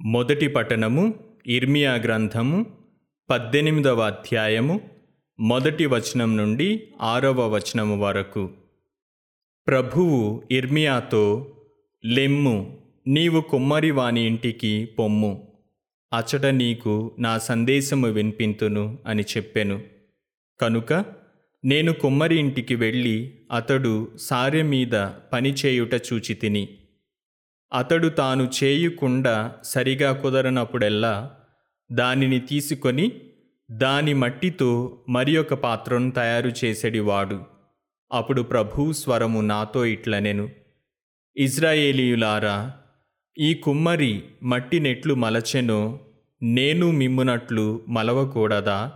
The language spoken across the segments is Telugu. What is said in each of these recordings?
మొదటి పఠనము ఇర్మియా గ్రంథము పద్దెనిమిదవ అధ్యాయము మొదటి వచనం నుండి ఆరవ వచనము వరకు. ప్రభువు ఇర్మియాతో లెమ్ము నీవు కుమ్మరి వాని ఇంటికి పొమ్ము. అచట నీకు నా సందేశము వినిపింతును అని చెప్పెను. కనుక నేను కుమ్మరి ఇంటికి వెళ్ళి అతడు సారె మీద పనిచేయుట చూచి తిని అతడు తాను చేయుకుండా సరిగా కుదరనప్పుడెల్లా దానిని తీసుకొని దాని మట్టితో మరి ఒక పాత్రను తయారు చేసేడివాడు. అప్పుడు ప్రభువు స్వరము నాతో ఇట్లనెను. ఇజ్రాయేలీయులారా ఈ కుమ్మరి మట్టి నెట్లు మలచెనో నేను మిమ్మునట్లు మలవకూడదా?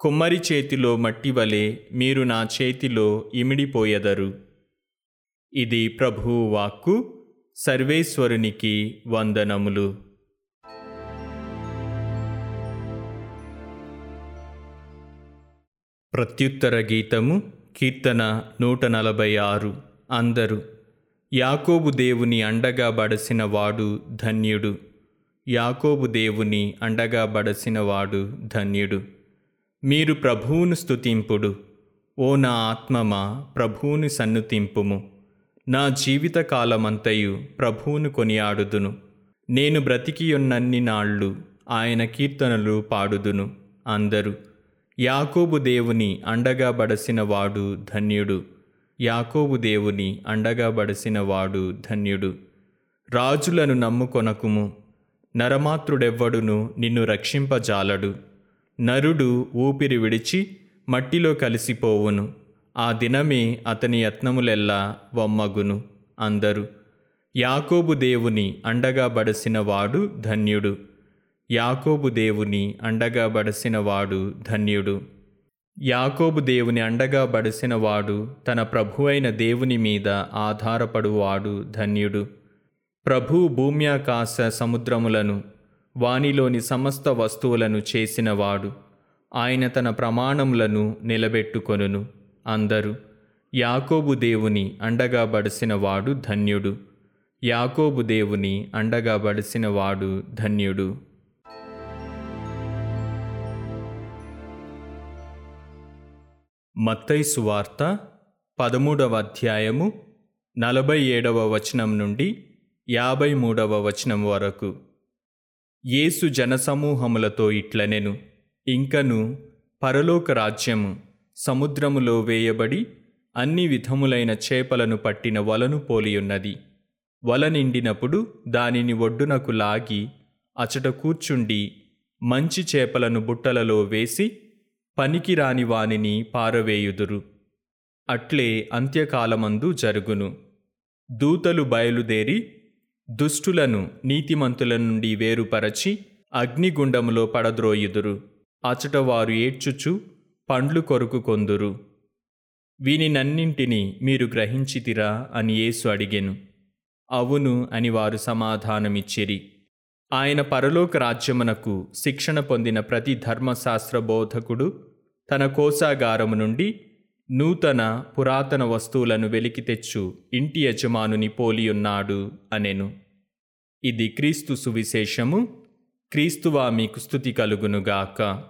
కుమ్మరి చేతిలో మట్టి వలె మీరు నా చేతిలో ఇమిడిపోయెదరు. ఇది ప్రభువు వాక్కు. సర్వేశ్వరునికి వందనములు. ప్రత్యుత్తర గీతము కీర్తన నూట నలభై ఆరు అందరు యాకోబు దేవుని అండగా బడసిన వాడు ధన్యుడు. యాకోబు దేవుని అండగా బడసిన వాడు ధన్యుడు. మీరు ప్రభువును స్తుతింపుడు. ఓ నా ఆత్మమా ప్రభువుని సన్నుతింపుము. నా జీవితకాలమంతయు ప్రభువును కొనియాడుదును. నేను బ్రతికియున్నన్ని నాళ్ళు ఆయన కీర్తనలు పాడుదును అందరూ. యాకోబు దేవుని అండగా బడసిన వాడు ధన్యుడు. యాకోబు దేవుని అండగా బడసిన వాడు ధన్యుడు. రాజులను నమ్ముకొనకుము. నరమాత్రుడెవ్వడును నిన్ను రక్షింపజాలడు. నరుడు ఊపిరి విడిచి మట్టిలో కలిసిపోవును. ఆ దినమే అతని యత్నములెల్లా వమ్మగును అందరు. యాకోబు దేవుని అండగా బడసిన వాడు ధన్యుడు. యాకోబు దేవుని అండగా బడసిన వాడు ధన్యుడు. యాకోబు దేవుని అండగా బడసిన వాడు తన ప్రభువైన దేవుని మీద ఆధారపడువాడు ధన్యుడు. ప్రభు భూమ్యాకాశ సముద్రములను వానిలోని సమస్త వస్తువులను చేసినవాడు. ఆయన తన ప్రమాణములను నిలబెట్టుకొనును. అందరూ. యాకోబు దేవుని అండగా బడిసినవాడు ధన్యుడు. యాకోబు దేవుని అండగా బడిసినవాడు ధన్యుడు. మత్తైసు వార్త పదమూడవ అధ్యాయము నలభై ఏడవ వచనం నుండి యాభై మూడవ వచనం వరకు. యేసు జనసమూహములతో ఇట్లనెను ఇంకను పరలోక రాజ్యము సముద్రములో వేయబడి అన్ని విధములైన చేపలను పట్టిన వలను పోలియున్నది. వల నిండినప్పుడు దానిని ఒడ్డునకు లాగి అచట కూర్చుండి మంచి చేపలను బుట్టలలో వేసి పనికిరాని వానిని పారవేయుదురు. అట్లే అంత్యకాలమందు జరుగును. దూతలు బయలుదేరి దుష్టులను నీతిమంతుల నుండి వేరుపరచి అగ్నిగుండములో పడద్రోయుదురు. అచట వారు ఏడ్చుచు పండ్లు కొరుకు కొందురు. వీనినన్నింటినీ మీరు గ్రహించితిరా అని యేసు అడిగెను. అవును అని వారు సమాధానమిచ్చిరి. ఆయన పరలోక రాజ్యమునకు శిక్షణ పొందిన ప్రతి ధర్మశాస్త్ర బోధకుడు తన కోశాగారము నుండి నూతన పురాతన వస్తువులను వెలికి తెచ్చు ఇంటి యజమానుని పోలియున్నాడు అనెను. ఇది క్రీస్తు సువిశేషము. క్రీస్తువా మీకు స్థుతి కలుగునుగాక.